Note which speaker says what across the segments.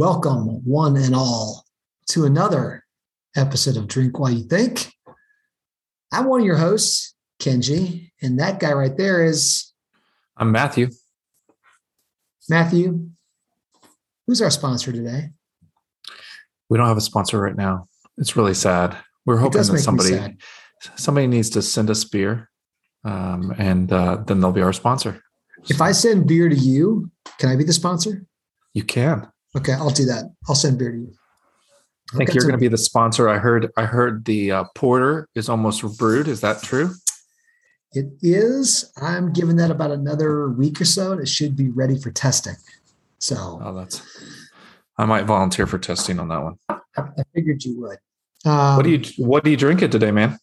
Speaker 1: Welcome, one and all, to another episode of Drink While You Think. I'm one of your hosts, Kenji, and that guy right there is
Speaker 2: I'm Matthew.
Speaker 1: Matthew. Who's our sponsor today?
Speaker 2: We don't have a sponsor right now. It's really sad. We're hoping that somebody somebody needs to send us beer, um, and uh, then they'll be our sponsor.
Speaker 1: If I send beer to you, can I be the sponsor?
Speaker 2: You can.
Speaker 1: Okay, I'll do that. I'll send beer to you.
Speaker 2: I think okay, you're so- going to be the sponsor. I heard. I heard the uh, porter is almost brewed. Is that true?
Speaker 1: It is. I'm giving that about another week or so, and it should be ready for testing. So,
Speaker 2: oh, that's. I might volunteer for testing on that one.
Speaker 1: I, I figured you would.
Speaker 2: Um, what do you What do you drink it today, man?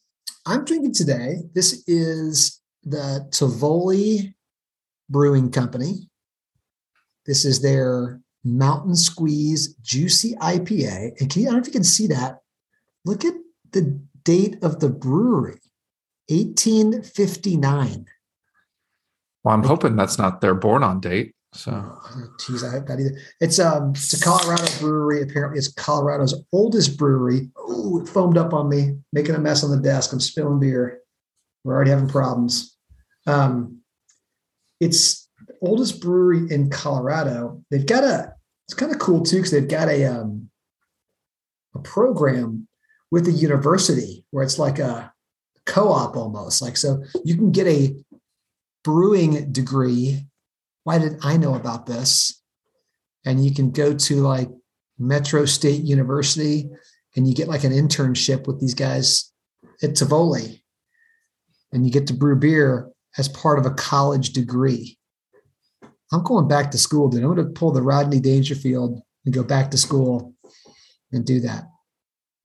Speaker 1: I'm drinking today. This is the Tivoli Brewing Company. This is their Mountain Squeeze Juicy IPA. And can you, I don't know if you can see that. Look at the date of the brewery 1859.
Speaker 2: Well, I'm hoping that's not their born on date. So,
Speaker 1: geez, I hope that either. It's um, it's a Colorado brewery. Apparently, it's Colorado's oldest brewery. Oh, it foamed up on me, making a mess on the desk. I'm spilling beer. We're already having problems. Um, it's oldest brewery in Colorado. They've got a. It's kind of cool too because they've got a um, a program with the university where it's like a co-op almost. Like so, you can get a brewing degree why did I know about this? And you can go to like Metro State University and you get like an internship with these guys at Tivoli. And you get to brew beer as part of a college degree. I'm going back to school, dude. I'm going to pull the Rodney Dangerfield and go back to school and do that.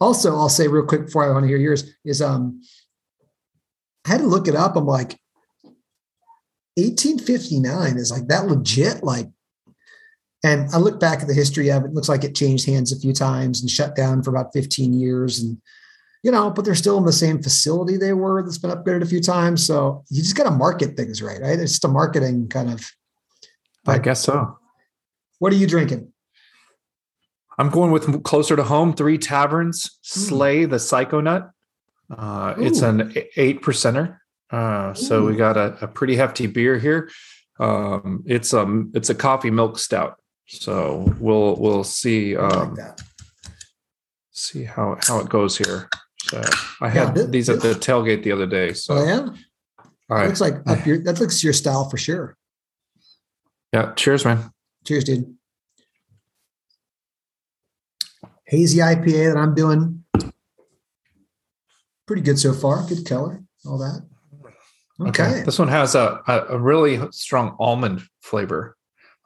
Speaker 1: Also, I'll say real quick before I want to hear yours is um I had to look it up. I'm like, 1859 is like that legit like and i look back at the history of it, it looks like it changed hands a few times and shut down for about 15 years and you know but they're still in the same facility they were that's been upgraded a few times so you just got to market things right right it's just a marketing kind of
Speaker 2: i guess so
Speaker 1: what are you drinking
Speaker 2: i'm going with closer to home three taverns hmm. slay the psychonut uh, it's an eight percenter uh, so we got a, a, pretty hefty beer here. Um, it's um it's a coffee milk stout. So we'll we'll see um, like see how how it goes here. So I had yeah, this, these at the tailgate the other day. So
Speaker 1: oh, yeah. All right. Looks like up your that looks your style for sure.
Speaker 2: Yeah. Cheers, man.
Speaker 1: Cheers, dude. Hazy IPA that I'm doing. Pretty good so far. Good color, all that.
Speaker 2: Okay. okay. This one has a, a, really strong almond flavor.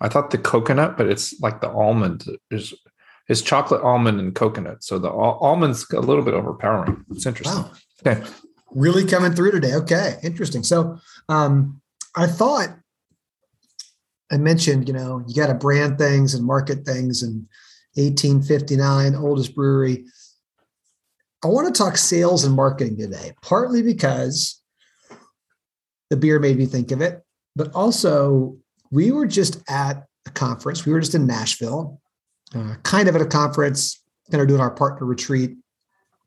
Speaker 2: I thought the coconut, but it's like the almond is is chocolate almond and coconut. So the al- almond's a little bit overpowering. It's interesting. Wow.
Speaker 1: Okay. Really coming through today. Okay. Interesting. So um, I thought I mentioned, you know, you got to brand things and market things and 1859, oldest brewery. I want to talk sales and marketing today, partly because the beer made me think of it. But also, we were just at a conference. We were just in Nashville, uh, kind of at a conference, kind of doing our partner retreat.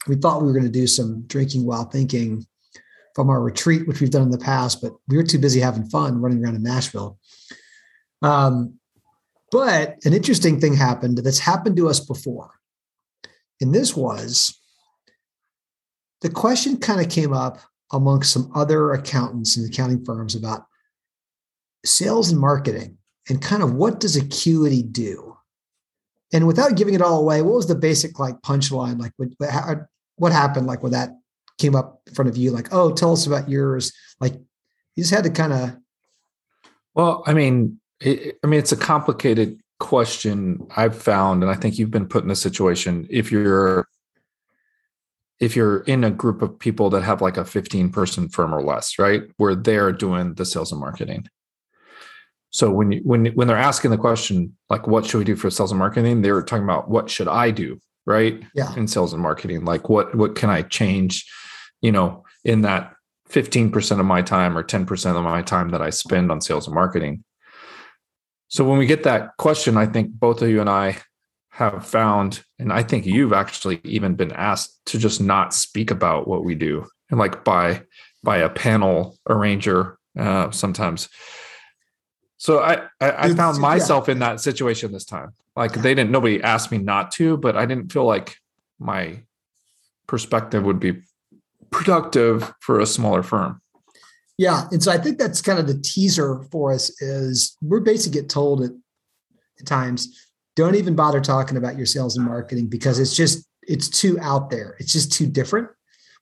Speaker 1: We thought we were going to do some drinking while thinking from our retreat, which we've done in the past, but we were too busy having fun running around in Nashville. Um, but an interesting thing happened that's happened to us before. And this was the question kind of came up amongst some other accountants and accounting firms about sales and marketing and kind of what does acuity do? And without giving it all away what was the basic like punchline? Like what, what happened like when that came up in front of you? Like oh tell us about yours. Like you just had to kind of
Speaker 2: well i mean it, i mean it's a complicated question i've found and i think you've been put in a situation if you're if you're in a group of people that have like a 15 person firm or less, right? Where they're doing the sales and marketing. So when you, when when they're asking the question like what should we do for sales and marketing, they're talking about what should I do, right?
Speaker 1: Yeah.
Speaker 2: In sales and marketing, like what what can I change, you know, in that 15% of my time or 10% of my time that I spend on sales and marketing. So when we get that question, I think both of you and I have found, and I think you've actually even been asked to just not speak about what we do, and like by by a panel arranger uh, sometimes. So I I, I found myself yeah. in that situation this time. Like they didn't nobody asked me not to, but I didn't feel like my perspective would be productive for a smaller firm.
Speaker 1: Yeah, and so I think that's kind of the teaser for us is we're basically get told at, at times don't even bother talking about your sales and marketing because it's just it's too out there. It's just too different.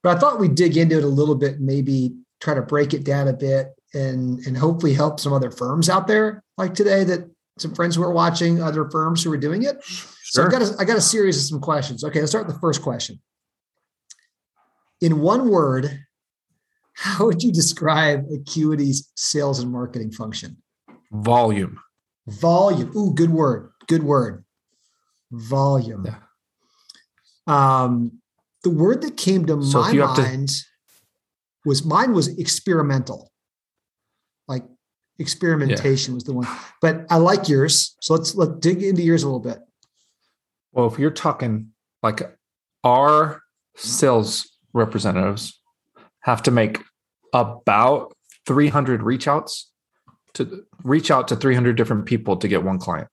Speaker 1: But I thought we'd dig into it a little bit, maybe try to break it down a bit and and hopefully help some other firms out there like today that some friends who are watching other firms who are doing it. Sure. So I got a, I got a series of some questions. Okay, let's start with the first question. In one word, how would you describe Acuity's sales and marketing function?
Speaker 2: Volume.
Speaker 1: Volume. Ooh, good word. Good word. Volume. Yeah. Um, the word that came to so my mind to... was mine was experimental. Like experimentation yeah. was the one. But I like yours. So let's let's dig into yours a little bit.
Speaker 2: Well, if you're talking like our sales representatives have to make about 300 reach outs to reach out to 300 different people to get one client.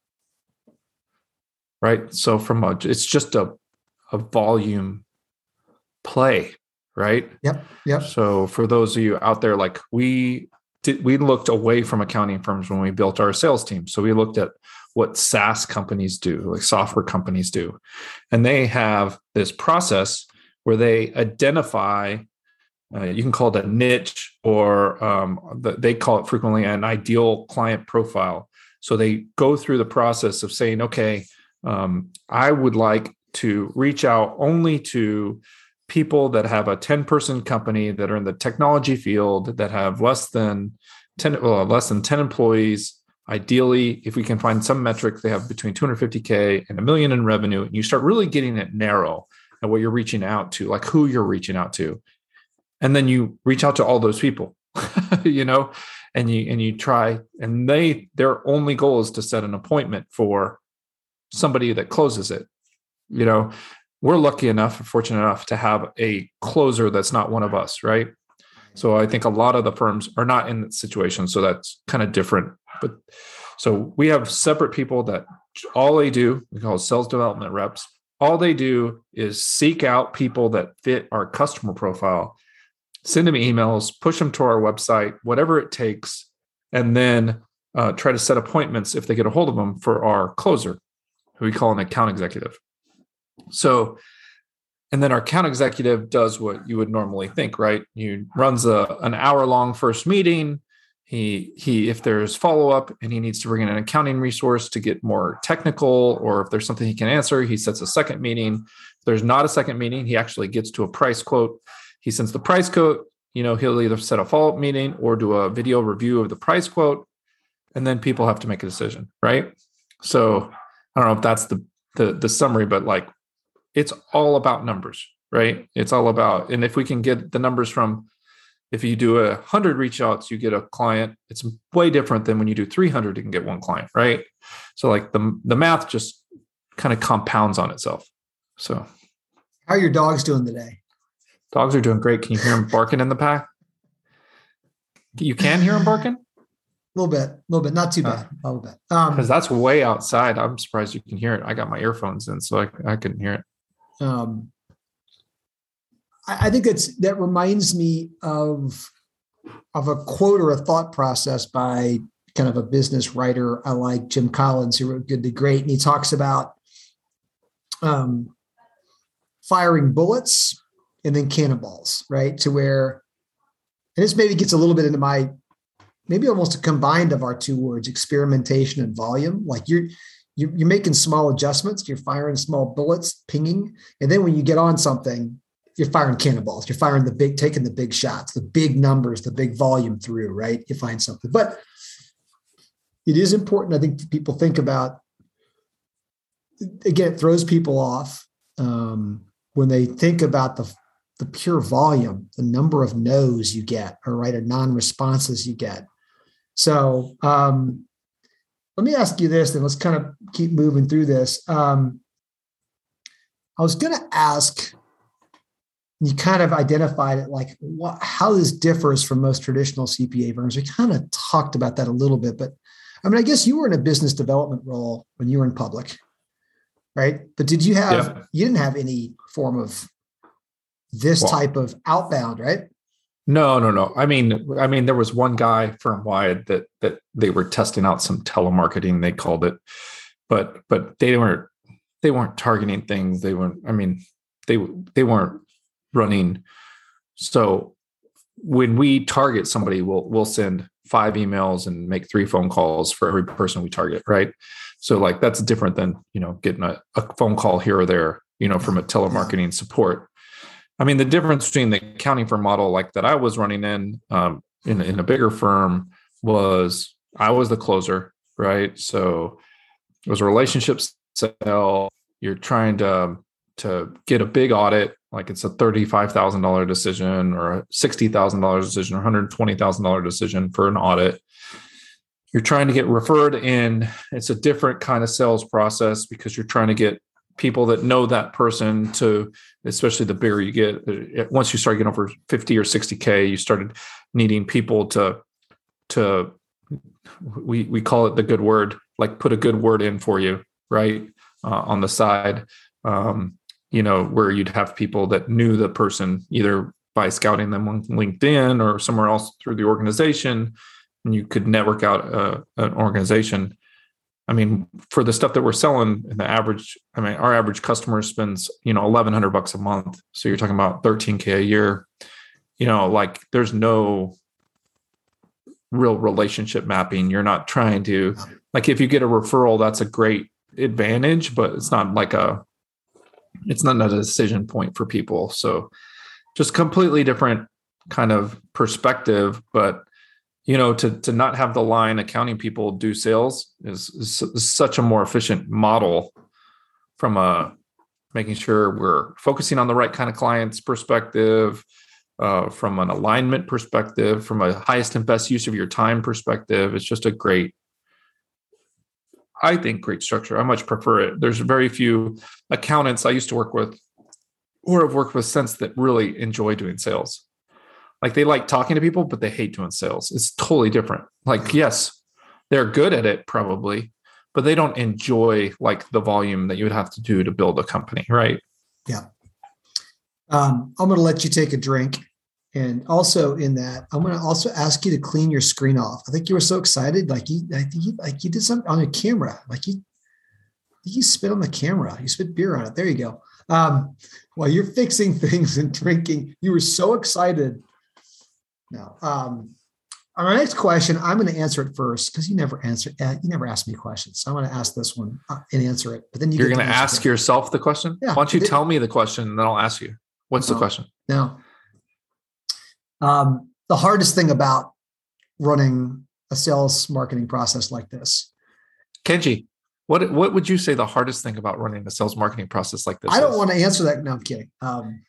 Speaker 2: Right? So from a it's just a a volume play, right?
Speaker 1: Yep. Yep.
Speaker 2: So for those of you out there like we did we looked away from accounting firms when we built our sales team. So we looked at what SaaS companies do, like software companies do. And they have this process where they identify, uh, you can call it a niche, or um, the, they call it frequently an ideal client profile. So they go through the process of saying, okay, um, I would like to reach out only to people that have a 10 person company that are in the technology field that have less than 10 well, less than 10 employees ideally if we can find some metric they have between 250k and a million in revenue and you start really getting it narrow at what you're reaching out to like who you're reaching out to and then you reach out to all those people you know and you and you try and they their only goal is to set an appointment for somebody that closes it you know. We're lucky enough fortunate enough to have a closer that's not one of us right? So i think a lot of the firms are not in that situation so that's kind of different. But so we have separate people that all they do we call sales development reps all they do is seek out people that fit our customer profile send them emails push them to our website whatever it takes and then uh, try to set appointments if they get a hold of them for our closer who we call an account executive so, and then our account executive does what you would normally think, right? You runs a an hour long first meeting. He he, if there's follow up and he needs to bring in an accounting resource to get more technical, or if there's something he can answer, he sets a second meeting. If there's not a second meeting, he actually gets to a price quote. He sends the price quote. You know, he'll either set a follow up meeting or do a video review of the price quote, and then people have to make a decision, right? So I don't know if that's the the the summary, but like it's all about numbers, right? It's all about, and if we can get the numbers from, if you do a hundred reach outs, you get a client. It's way different than when you do 300, you can get one client, right? So like the, the math just kind of compounds on itself. So
Speaker 1: how are your dogs doing today?
Speaker 2: Dogs are doing great. Can you hear them barking in the pack? You can hear them barking?
Speaker 1: A little bit, a little bit, not too bad, a little bit.
Speaker 2: Because um, that's way outside. I'm surprised you can hear it. I got my earphones in, so I, I couldn't hear it um,
Speaker 1: I, I think that's that reminds me of of a quote or a thought process by kind of a business writer I like, Jim Collins, who wrote Good to Great, and he talks about um, firing bullets and then cannonballs, right? To where, and this maybe gets a little bit into my, maybe almost a combined of our two words, experimentation and volume. Like you're you're, you're making small adjustments, you're firing small bullets, pinging. And then when you get on something, you're firing cannonballs, you're firing the big, taking the big shots, the big numbers, the big volume through, right? You find something. But it is important, I think, people think about. Again, it throws people off um, when they think about the the pure volume, the number of no's you get, or right, or non-responses you get. So um, let me ask you this, and let's kind of keep moving through this. Um, I was going to ask. You kind of identified it like what, how this differs from most traditional CPA firms. We kind of talked about that a little bit, but I mean, I guess you were in a business development role when you were in public, right? But did you have yeah. you didn't have any form of this well, type of outbound, right?
Speaker 2: No, no, no. I mean, I mean, there was one guy firm wide that that they were testing out some telemarketing. They called it, but but they weren't they weren't targeting things. They weren't. I mean, they they weren't running. So when we target somebody, we'll we'll send five emails and make three phone calls for every person we target, right? So like that's different than you know getting a, a phone call here or there, you know, from a telemarketing support. I mean, the difference between the accounting firm model like that I was running in um, in, in a bigger firm was I was the closer, right? So it was a relationship sale. You're trying to to get a big audit, like it's a thirty-five thousand dollar decision or a sixty thousand dollars decision or hundred twenty thousand dollar decision for an audit. You're trying to get referred in. It's a different kind of sales process because you're trying to get people that know that person to especially the bigger you get uh, once you start getting over 50 or 60k you started needing people to to we we call it the good word like put a good word in for you right uh, on the side um, you know where you'd have people that knew the person either by scouting them on linkedin or somewhere else through the organization. And you could network out uh, an organization I mean, for the stuff that we're selling, the average, I mean, our average customer spends, you know, eleven hundred bucks a month. So you're talking about thirteen k a year. You know, like there's no real relationship mapping. You're not trying to, like, if you get a referral, that's a great advantage, but it's not like a, it's not a decision point for people. So, just completely different kind of perspective, but you know to to not have the line accounting people do sales is, is, such a more efficient model from a making sure we're focusing on the right kind of clients perspective uh, from an alignment perspective from a highest and best use of your time perspective. It's just a great i think great structure. I much prefer it. There's very few accountants i used to work with or have worked with since that really enjoy doing sales like they like talking to people, but they hate doing sales. It's totally different. Like, yes, they're good at it probably, but they don't enjoy like the volume that you would have to do to build a company, right?
Speaker 1: Yeah. Um, I'm going to let you take a drink. And also in that, I'm going to also ask you to clean your screen off. I think you were so excited, like you, I think you, like you did something on your camera, like you, you spit on the camera, you spit beer on it. There you go. Um, while you're fixing things and drinking, you were so excited no. Um, next question, I'm going to answer it first because you never answer. Uh, you never ask me questions, so I'm going to ask this one uh, and answer it. But then
Speaker 2: you are going to ask it. yourself the question. Yeah. Why don't you tell me the question, and then I'll ask you. What's no, the question?
Speaker 1: No. Um, the hardest thing about running a sales marketing process like this,
Speaker 2: Kenji, what what would you say the hardest thing about running a sales marketing process like this?
Speaker 1: I don't is? want to answer that. No, I'm kidding. Um,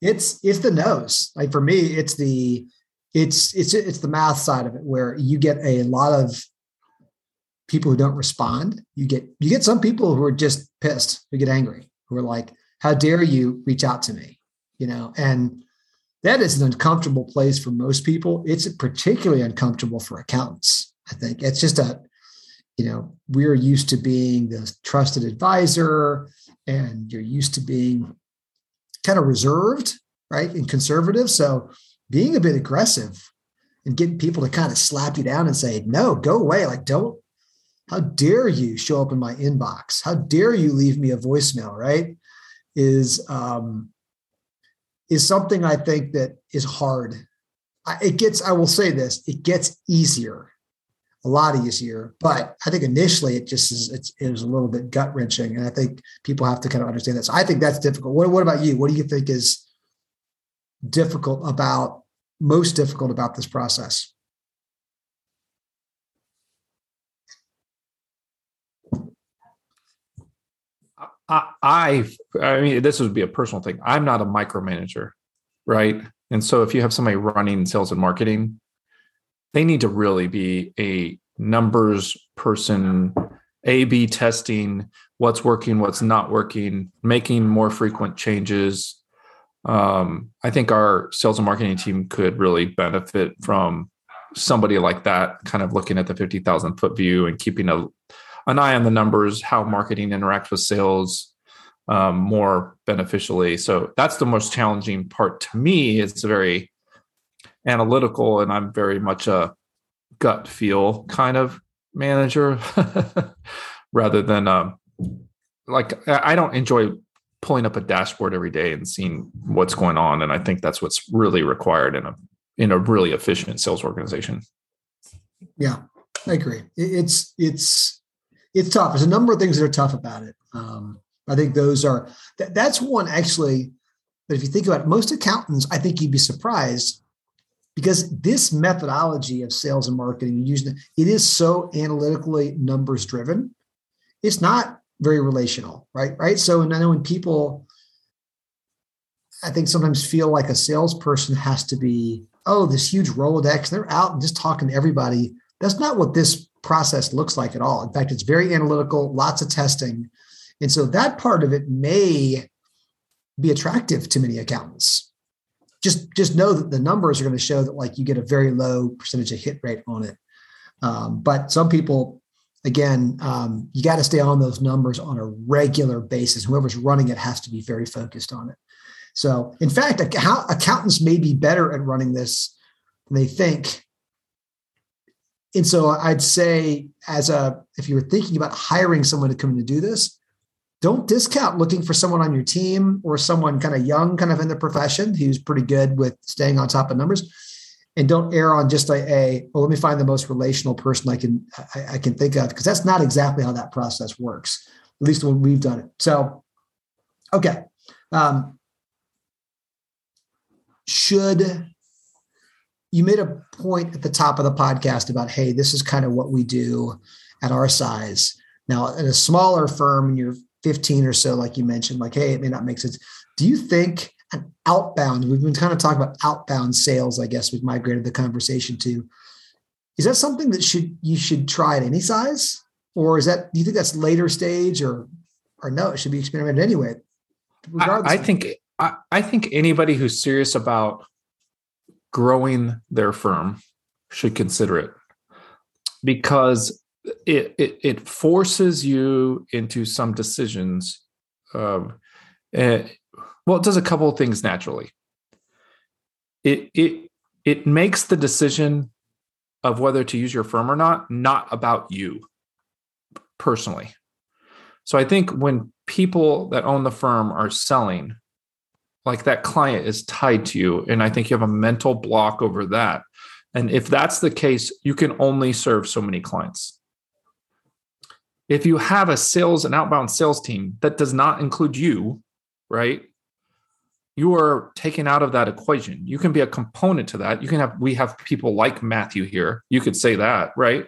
Speaker 1: it's it's the nose. Like for me, it's the it's it's it's the math side of it where you get a lot of people who don't respond. You get you get some people who are just pissed, who get angry, who are like, "How dare you reach out to me?" You know, and that is an uncomfortable place for most people. It's particularly uncomfortable for accountants. I think it's just a, you know, we're used to being the trusted advisor, and you're used to being kind of reserved, right, and conservative. So being a bit aggressive and getting people to kind of slap you down and say, no, go away. Like, don't, how dare you show up in my inbox? How dare you leave me a voicemail, right? Is, um, is something I think that is hard. I, It gets, I will say this, it gets easier, a lot easier. But I think initially it just is, it's, it was a little bit gut wrenching. And I think people have to kind of understand that. So I think that's difficult. What, what about you? What do you think is difficult about most difficult about this process?
Speaker 2: I, I, mean, this would be a personal thing. I'm not a micromanager, right? And so if you have somebody running sales and marketing, they need to really be a numbers person A B testing what's working, what's not working, making more frequent changes. Um, I think our sales and marketing team could really benefit from somebody like that, kind of looking at the 50,000 foot view and keeping a, an eye on the numbers, how marketing interacts with sales um, more beneficially. So that's the most challenging part to me. It's very analytical, and I'm very much a gut feel kind of manager rather than um, like I don't enjoy pulling up a dashboard every day and seeing what's going on. And I think that's what's really required in a in a really efficient sales organization.
Speaker 1: Yeah, I agree. It's it's it's tough. There's a number of things that are tough about it. Um, I think those are that, that's one actually. But if you think about it, most accountants, I think you'd be surprised because this methodology of sales and marketing using it is so analytically numbers driven. It's not very relational, right? Right. So and I know when people, I think sometimes feel like a salesperson has to be, oh, this huge Rolodex, they're out and just talking to everybody. That's not what this process looks like at all. In fact, it's very analytical, lots of testing. And so that part of it may be attractive to many accountants. Just, just know that the numbers are going to show that like you get a very low percentage of hit rate on it. Um, but some people again, um, you got to stay on those numbers on a regular basis. Whoever's running it has to be very focused on it. So, in fact, accountants may be better at running this than they think. And so, I'd say, as a if you were thinking about hiring someone to come in to do this, don't discount looking for someone on your team or someone kind of young, kind of in the profession who's pretty good with staying on top of numbers and don't err on just a, a well let me find the most relational person i can i, I can think of because that's not exactly how that process works at least when we've done it. So okay um, should you made a point at the top of the podcast about hey this is kind of what we do at our size. Now at a smaller firm and you're 15 or so like you mentioned like hey it may not make sense. Do you think an outbound. We've been kind of talking about outbound sales, I guess we've migrated the conversation to. Is that something that should you should try at any size? Or is that do you think that's later stage or or no, it should be experimented anyway?
Speaker 2: Regardless I, I think I, I think anybody who's serious about growing their firm should consider it because it, it, it forces you into some decisions. Um, well, it does a couple of things naturally. It it it makes the decision of whether to use your firm or not not about you personally. So I think when people that own the firm are selling, like that client is tied to you, and I think you have a mental block over that. And if that's the case, you can only serve so many clients. If you have a sales and outbound sales team that does not include you, right? You are taken out of that equation. You can be a component to that. You can have, we have people like Matthew here. You could say that, right?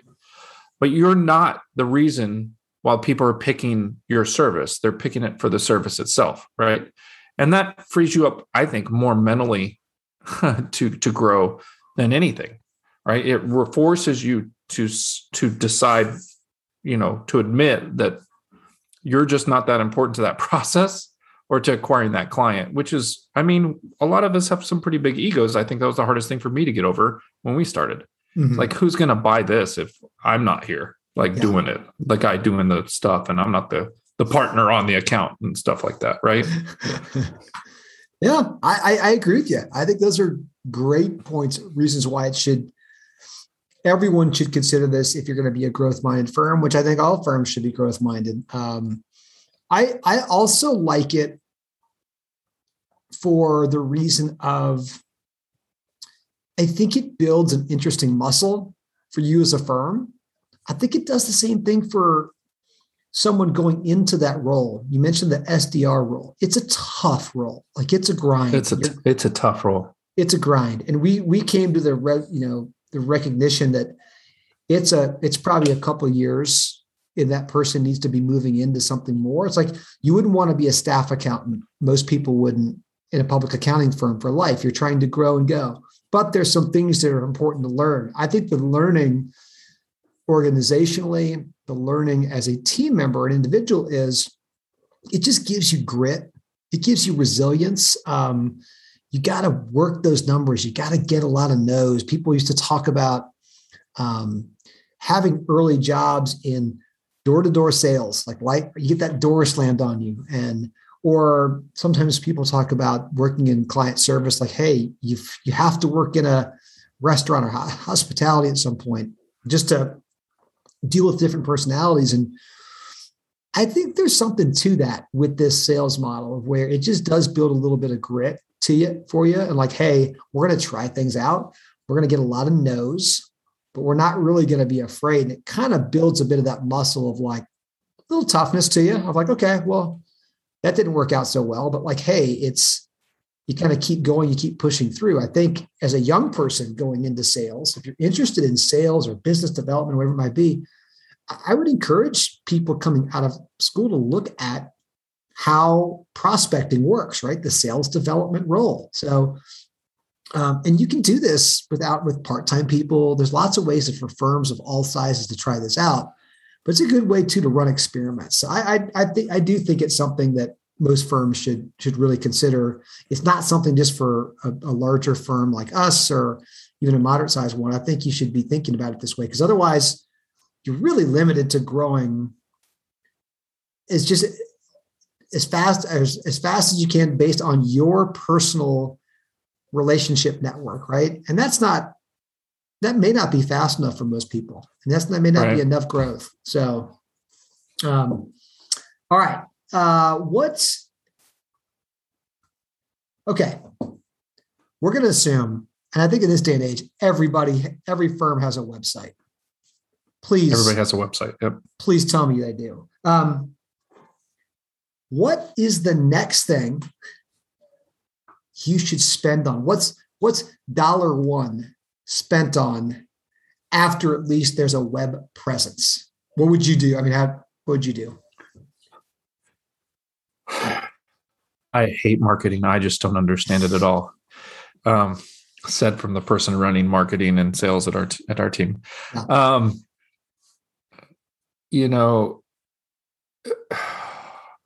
Speaker 2: But you're not the reason why people are picking your service. They're picking it for the service itself, right? And that frees you up, I think, more mentally to to grow than anything, right? It forces you to to decide, you know, to admit that you're just not that important to that process or to acquiring that client, which is, I mean, a lot of us have some pretty big egos. I think that was the hardest thing for me to get over when we started. Mm-hmm. Like, who's going to buy this if I'm not here, like yeah. doing it, the guy doing the stuff, and I'm not the the partner on the account and stuff like that, right?
Speaker 1: yeah, I, I agree with you. I think those are great points, reasons why it should. Everyone should consider this if you're going to be a growth minded firm, which I think all firms should be growth minded. Um, I I also like it for the reason of I think it builds an interesting muscle for you as a firm. I think it does the same thing for someone going into that role. You mentioned the SDR role. It's a tough role. Like it's a grind.
Speaker 2: It's a it's a tough role.
Speaker 1: It's a grind. And we we came to the re, you know the recognition that it's a it's probably a couple years and that person needs to be moving into something more. It's like you wouldn't want to be a staff accountant. Most people wouldn't in a public accounting firm for life. You're trying to grow and go. But there's some things that are important to learn. I think the learning organizationally the learning as a team member, an individual, is it just gives you grit. It gives you resilience. Um, you got to work those numbers. You got to get a lot of no's. People used to talk about um, having early jobs in door-to-door sales, like like you get that door slammed on you, and or sometimes people talk about working in client service, like, hey, you you have to work in a restaurant or hospitality at some point just to deal with different personalities and I think there's something to that with this sales model of where it just does build a little bit of grit to you for you. And like, hey, we're going to try things out. We're going to get a lot of no's, but we're not really going to be afraid. And it kind of builds a bit of that muscle of like a little toughness to you mm-hmm. of like, okay, well, that didn't work out so well, but like, hey, it's, you kind of keep going, you keep pushing through. I think as a young person going into sales, if you're interested in sales or business development, whatever it might be, I would encourage people coming out of school to look at how prospecting works, right? The sales development role. So, um, and you can do this without with part-time people. There's lots of ways for firms of all sizes to try this out, but it's a good way too to run experiments. So I, I, I think I do think it's something that most firms should should really consider. It's not something just for a, a larger firm like us or even a moderate sized one. I think you should be thinking about it this way because otherwise you're really limited to growing It's just as fast as as fast as you can based on your personal relationship network right and that's not that may not be fast enough for most people and that's that may not right. be enough growth so um all right uh what's okay we're going to assume and i think in this day and age everybody every firm has a website Please.
Speaker 2: Everybody has a website. Yep.
Speaker 1: Please tell me they do. Um, what is the next thing you should spend on? What's what's dollar one spent on after at least there's a web presence? What would you do? I mean, how, what would you do?
Speaker 2: I hate marketing. I just don't understand it at all. Um, said from the person running marketing and sales at our t- at our team. Um, you know,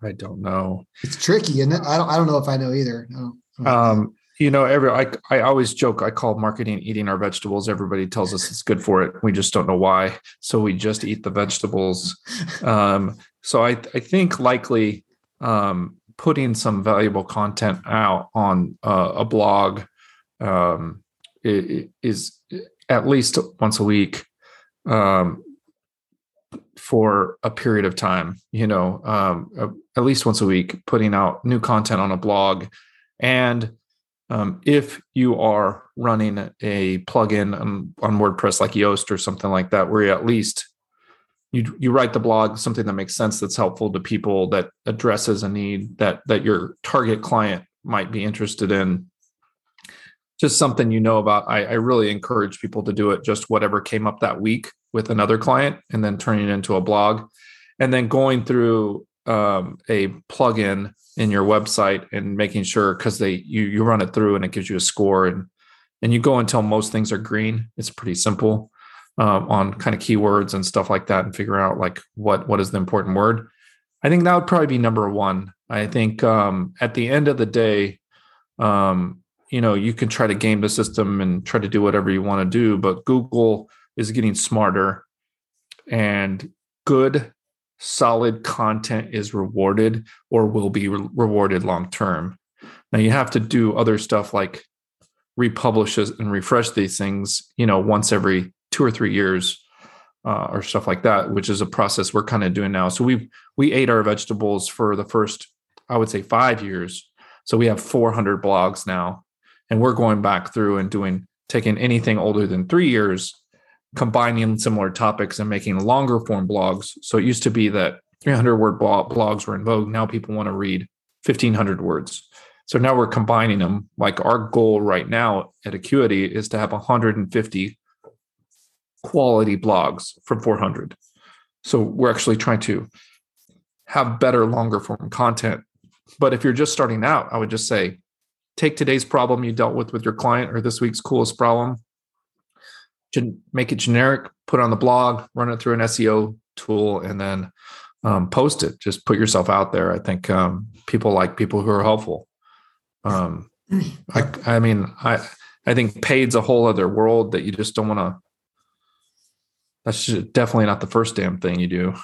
Speaker 2: I don't know.
Speaker 1: It's tricky, and I don't. I don't know if I know either. No.
Speaker 2: Um, you know, every I I always joke. I call marketing eating our vegetables. Everybody tells us it's good for it. We just don't know why. So we just eat the vegetables. Um, so I I think likely um, putting some valuable content out on uh, a blog um, is at least once a week um, for a period of time, you know, um, at least once a week, putting out new content on a blog. And um, if you are running a plugin on, on, WordPress like Yoast or something like that, where you at least you you write the blog something that makes sense that's helpful to people that addresses a need that that your target client might be interested in just something you know about I, I really encourage people to do it just whatever came up that week with another client and then turning it into a blog. And then going through um, a plugin in your website and making sure because they you you run it through and it gives you a score and and you go until most things are green. It's pretty simple um, on kind of keywords and stuff like that and figure out like what what is the important word. I think that would probably be number one. I think um, at the end of the day um, you know you can try to game the system and try to do whatever you want to do but google is getting smarter and good solid content is rewarded or will be re- rewarded long term. Now you have to do other stuff like republish and refresh these things you know once every two or three years uh, or stuff like that which is a process we're kind of doing now. So we we ate our vegetables for the first i would say five years. So we have 400 blogs now and we're going back through and doing taking anything older than three years combining similar topics and making longer form blogs. So it used to be that 300 word blogs were in vogue. Now people want to read 1500 words. So now we're combining them. Like our goal right now at Acuity is to have 150 quality blogs from 400. So we're actually trying to have better, longer form content. But if you're just starting out, I would just say take today's problem you dealt with with your client or this week's coolest problem make it generic, put it on the blog, run it through an SEO tool and then um, post it. Just put yourself out there. I think um, people like people who are helpful. Um, I, I mean, I I think paid's a whole other world that you just don't want to. That's definitely not the first damn thing you do,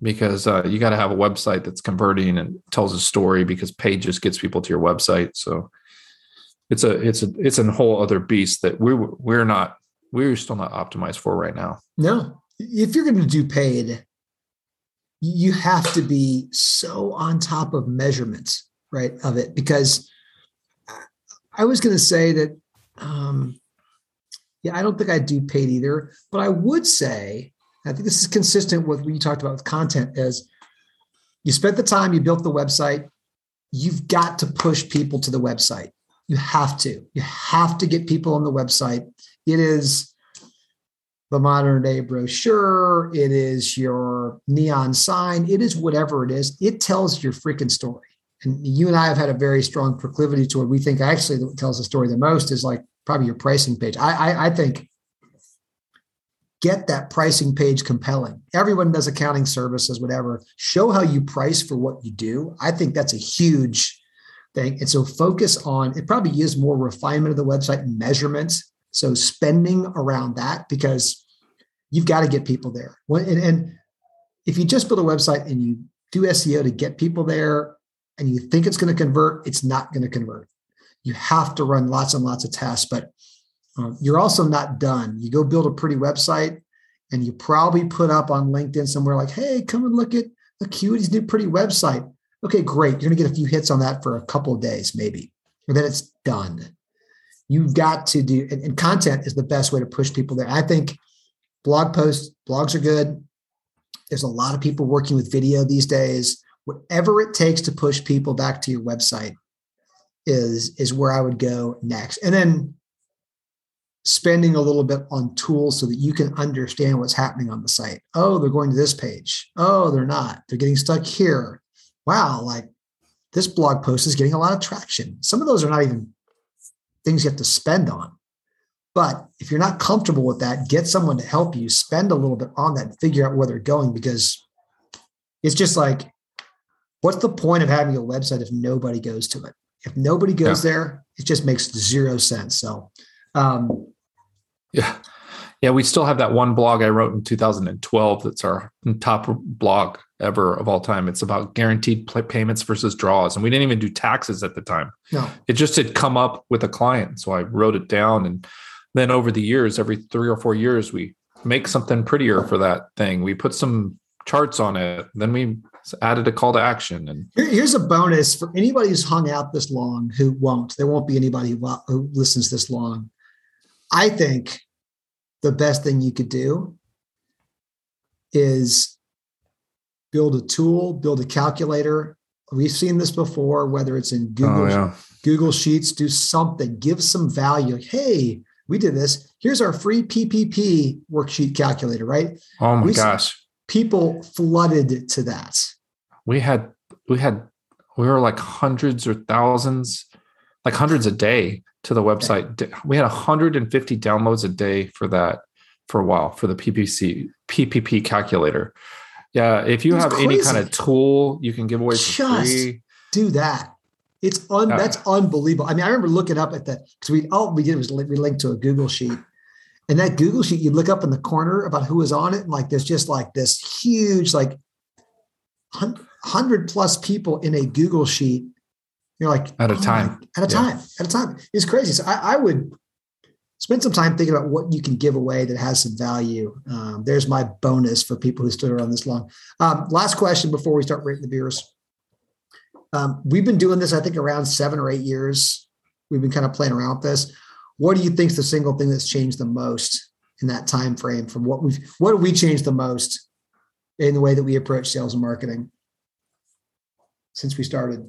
Speaker 2: because uh, you got to have a website that's converting and tells a story. Because paid just gets people to your website, so it's a it's a it's a whole other beast that we we're not we're still not optimized for right now.
Speaker 1: No, if you're going to do paid, you have to be so on top of measurements, right, of it. Because I was going to say that, um, yeah, I don't think I do paid either, but I would say, I think this is consistent with what you talked about with content is you spent the time, you built the website, you've got to push people to the website. You have to. You have to get people on the website. It is the modern day brochure, it is your neon sign, it is whatever it is. It tells your freaking story. And you and I have had a very strong proclivity to it. We think actually tells the story the most is like probably your pricing page. I, I, I think get that pricing page compelling. Everyone does accounting services, whatever. Show how you price for what you do. I think that's a huge thing. And so focus on it, probably use more refinement of the website measurements so spending around that because you've got to get people there. And, and if you just build a website and you do SEO to get people there and you think it's going to convert, it's not going to convert. You have to run lots and lots of tests, but um, you're also not done. You go build a pretty website and you probably put up on LinkedIn somewhere like, hey, come and look at Acuity's new pretty website. Okay, great. You're going to get a few hits on that for a couple of days, maybe. And then it's done you've got to do and, and, content is the best way to push people there. I think blog posts blogs are good. There's a lot of people working with video these days. Whatever it takes to push people back to your website is is where i would go next. And then spending a little bit on tools so that you can understand what's happening on the site. Oh they're going to this page. Oh they're not. They're getting stuck here. Wow like this blog post is getting a lot of traction. Some of those are not even things you have to spend on. But if you're not comfortable with that, get someone to help you spend a little bit on that, figure out where they're going because it's just like, what's the point of having a website if nobody goes to it? If nobody goes yeah. there, it just makes zero sense. So, um,
Speaker 2: yeah. Yeah, we still have that one blog I wrote in 2012 that's our top blog ever of all time. It's about guaranteed payments versus draws. And we didn't even do taxes at the time.
Speaker 1: No.
Speaker 2: It just had come up with a client. So I wrote it down. And then over the years, every three or four years, we make something prettier for that thing. We put some charts on it. Then we added a call to action. And
Speaker 1: here's a bonus for anybody who's hung out this long who won't. There won't be anybody who, who listens this long. I think the best thing you could do is build a tool, build a calculator. We've seen this before, whether it's in oh, Google, oh, yeah. Google Sheets, do something, give some value. Hey, we did this. Here's our free PPP worksheet calculator, right?
Speaker 2: Oh my we gosh.
Speaker 1: People flooded to that.
Speaker 2: We had, we had, we were like hundreds or thousands, like hundreds a day to the website. We had 150 downloads a day for that for a while for the PPC PPP calculator. Yeah, if you have crazy. any kind of tool you can give away for Just free,
Speaker 1: do that. It's un, that's unbelievable. I mean, I remember looking up at that because we all we did was we linked to a Google sheet, and that Google sheet you look up in the corner about who was on it, and like there's just like this huge like hundred plus people in a Google sheet you're like
Speaker 2: at a oh time,
Speaker 1: my, at a yeah. time, at a time. It's crazy. So I, I, would spend some time thinking about what you can give away that has some value. Um, there's my bonus for people who stood around this long. Um, last question before we start rating the beers. Um, we've been doing this, I think, around seven or eight years. We've been kind of playing around with this. What do you think is the single thing that's changed the most in that time frame from what we've what have we changed the most in the way that we approach sales and marketing since we started?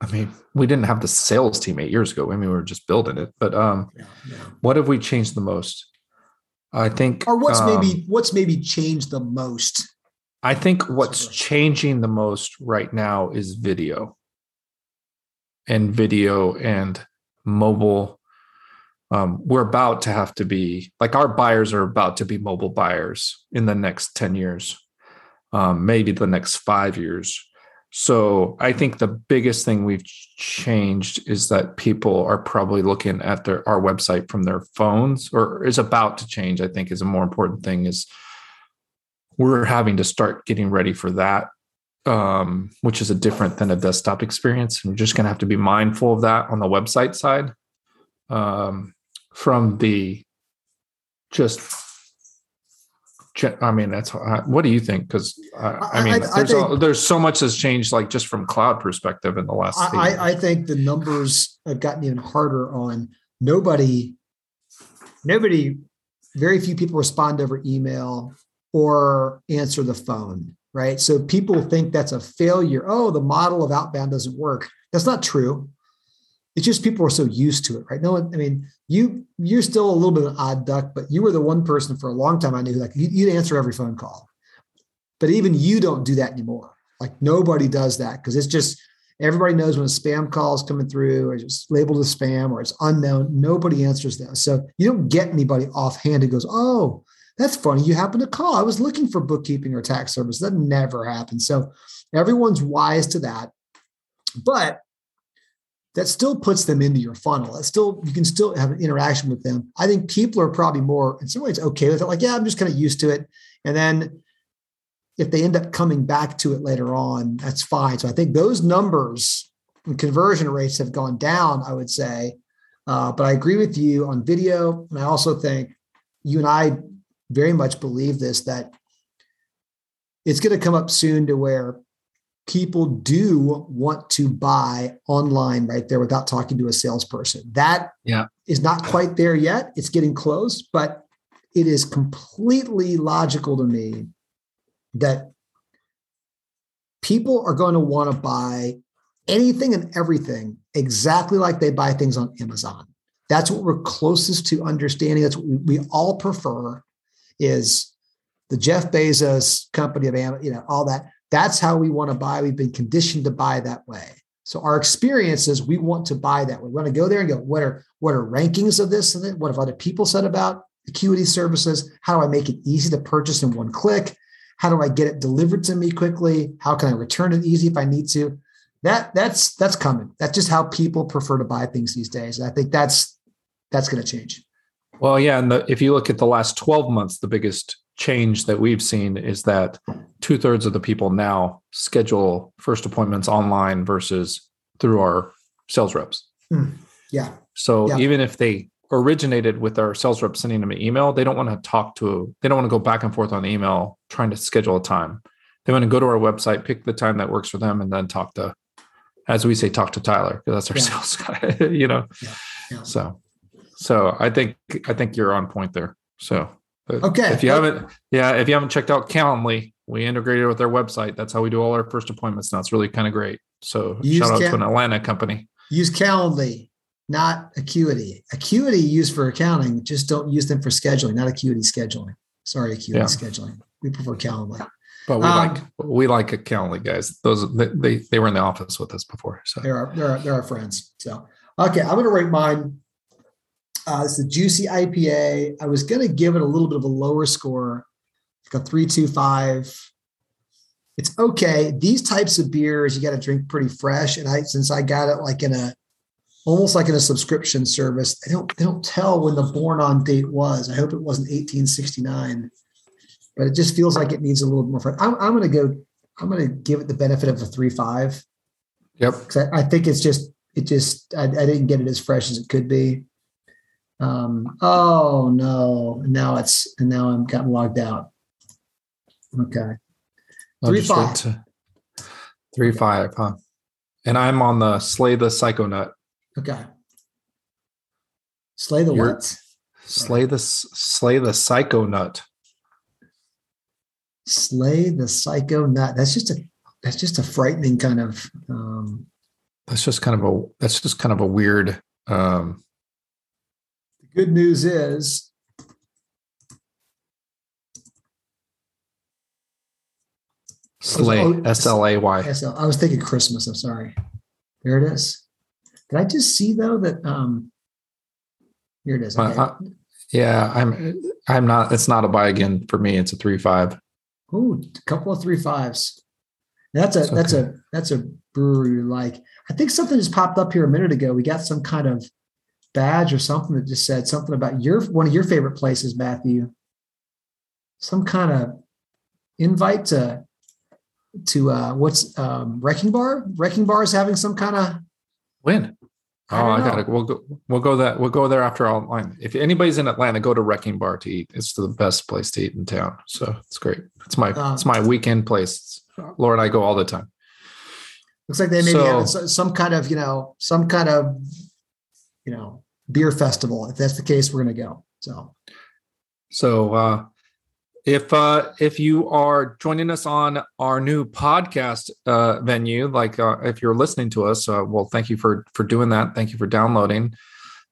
Speaker 2: I mean, we didn't have the sales team eight years ago. I mean, we were just building it. But um, yeah, yeah. what have we changed the most? I think,
Speaker 1: or what's um, maybe what's maybe changed the most.
Speaker 2: I think what's changing the most right now is video. and video and mobile. Um, we're about to have to be like our buyers are about to be mobile buyers in the next 10 years, um, maybe the next five years. So I think the biggest thing we've changed is that people are probably looking at their our website from their phones or is about to change. I think is a more important thing is we're having to start getting ready for that um, which is a different than a desktop experience. And we're just to have to be mindful of that on the website side. Um, from the just, I mean, that's uh, what do you think? Because uh, I, mean, I, I, there's think, there's so much has changed, like just from cloud perspective in the last.
Speaker 1: I, I think the numbers have gotten even harder on nobody. Nobody, very few people respond over email or answer the phone right? So people think that's a failure. Oh, the model of outbound doesn't work. That's not true. It's just people are so used to it, right? No I mean, you you're still a little bit of an odd duck, but you were the one person for a long time I knew like you'd answer every phone call. But even you don't do that anymore. Like nobody does that because it's just everybody knows when a spam call is coming through or it's labeled as spam or it's unknown. Nobody answers that. So you don't get anybody offhand who goes, oh, that's funny. You happen to call. I was looking for bookkeeping or tax service. That never happens. So everyone's wise to that. But that still puts them into your funnel. That still you can still have an interaction with them. I think people are probably more in some ways okay with it. Like, yeah, I'm just kind of used to it. And then if they end up coming back to it later on, that's fine. So I think those numbers and conversion rates have gone down, I would say. Uh, but I agree with you on video. And I also think you and I very much believe this that it's going to come up soon to where people do want to buy online right there without talking to a salesperson. That
Speaker 2: yeah.
Speaker 1: is not quite there yet. It's getting close, but it is completely logical to me that people are going to want to buy anything and everything exactly like they buy things on Amazon. That's what we're closest to understanding. That's what we, we all prefer is the Jeff Bezos company of Amazon, you know, all that. That's how we want to buy. We've been conditioned to buy that way. So our experience is we want to buy that. We want to go there and go, what are what are rankings of this and then what have other people said about Acuity services? How do I make it easy to purchase in one click? How do I get it delivered to me quickly? How can I return it easy if I need to? That that's that's coming. That's just how people prefer to buy things these days. And I think that's that's going to change.
Speaker 2: Well, yeah, and the, if you look at the last 12 months, the biggest change that we've seen is that two thirds of the people now schedule first appointments online versus through our sales reps.
Speaker 1: Mm, yeah.
Speaker 2: So
Speaker 1: yeah.
Speaker 2: even if they originated with our sales rep sending them an email, they don't want to talk to, they don't want to go back and forth on email trying to schedule a time. They want to go to our website, pick the time that works for them, and then talk to, as we say, talk to Tyler because that's our yeah. sales guy. you know, yeah. so so I think I think you're on point there. So
Speaker 1: okay,
Speaker 2: if you haven't, yeah, if you haven't checked out Calendly, we integrated with their website. That's how we do all our first appointments now. It's really kind of great. So use shout out Cal- to an Atlanta company.
Speaker 1: Use Calendly, not Acuity. Acuity used for accounting. Just don't use them for scheduling. Not Acuity scheduling. Sorry, Acuity yeah. scheduling. We prefer Calendly.
Speaker 2: But we um, like we like a Calendly guys. Those they they were in the office with us before. So
Speaker 1: they're our, they're our, they're our friends. So okay, I'm going to rate mine uh, it's the Juicy IPA. I was going to give it a little bit of a lower score, like a 325. It's okay. These types of beers, you got to drink pretty fresh. And I, since I got it like in a, almost like in a subscription service, they don't, they don't tell when the born on date was. I hope it wasn't 1869, but it just feels like it needs a little more fresh. I'm, I'm going to go, I'm going to give it the benefit of a three, five.
Speaker 2: Yep.
Speaker 1: I, I, think it's just, it just, I, I didn't get it as fresh as it could be. Um, oh no, now it's and now I'm gotten logged out. Okay. Three five. To,
Speaker 2: three five, huh? And I'm on the slay the psychonaut.
Speaker 1: Okay. Slay the You're, what?
Speaker 2: Slay the slay the psychonaut.
Speaker 1: Slay the psycho nut. That's just a that's just a frightening kind of um
Speaker 2: that's just kind of a that's just kind of a weird um
Speaker 1: good news is
Speaker 2: Slay, S L A Y.
Speaker 1: I was thinking Christmas. I'm sorry. There it is. Did I just see though that um here it is.
Speaker 2: Uh,
Speaker 1: Okay.
Speaker 2: uh, yeah, I'm. I'm not. It's not a buy again for me. It's a three five.
Speaker 1: Ooh, a couple of three fives. That's a that's a that's a brewery like. I think something just popped up here a minute ago. We got some kind of badge or something that just said something about your one of your favorite places, Matthew. Some kind of invite to to uh what's um Wrecking Bar? Wrecking Bar is having some kind of
Speaker 2: Win.
Speaker 1: I
Speaker 2: Oh, I got it. We'll go. We'll go that. We'll go there after all. Line. If anybody's in Atlanta, go to Wrecking Bar to eat. It's the best place to eat in town. So it's great. It's my.
Speaker 1: Um,
Speaker 2: it's my weekend place. Laura and I go all the time.
Speaker 1: looks like they maybe
Speaker 2: So-
Speaker 1: have some kind of, you know, some kind of you know, beer festival. If that's the case, we're gonna go. So
Speaker 2: So uh, if uh, if you are joining us on our new podcast uh, venue, like uh, if you're listening to us, uh, well, thank you for for doing that. Thank you for downloading.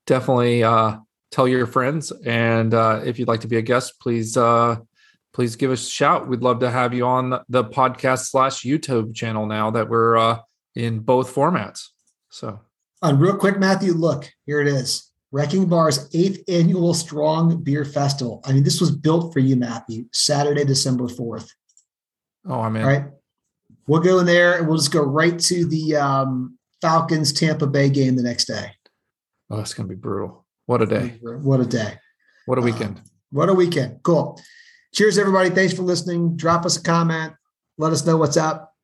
Speaker 2: Definitely uh, tell your friends, and uh, if you'd like to be a guest, please uh, please give us a shout. We'd love to have you on the podcast slash YouTube channel now that we're uh, in both formats. So
Speaker 1: And real quick, Matthew, look, here it is. Wrecking Bar's eighth annual Strong Beer Festival. I mean, this was built for you, Matthew, Saturday, December 4th.
Speaker 2: oh, I'm in.
Speaker 1: All right. We'll go in there and we'll just go right to the um, Falcons Tampa Bay game the next day.
Speaker 2: Oh, it's gonna be brutal. What a day!
Speaker 1: What a day.
Speaker 2: What a
Speaker 1: Uh,
Speaker 2: weekend!
Speaker 1: What a weekend. Cool. Cheers, everybody. Thanks for listening. Drop us a comment. Let us know what's up.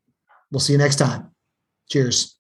Speaker 1: We'll see you next time. Cheers.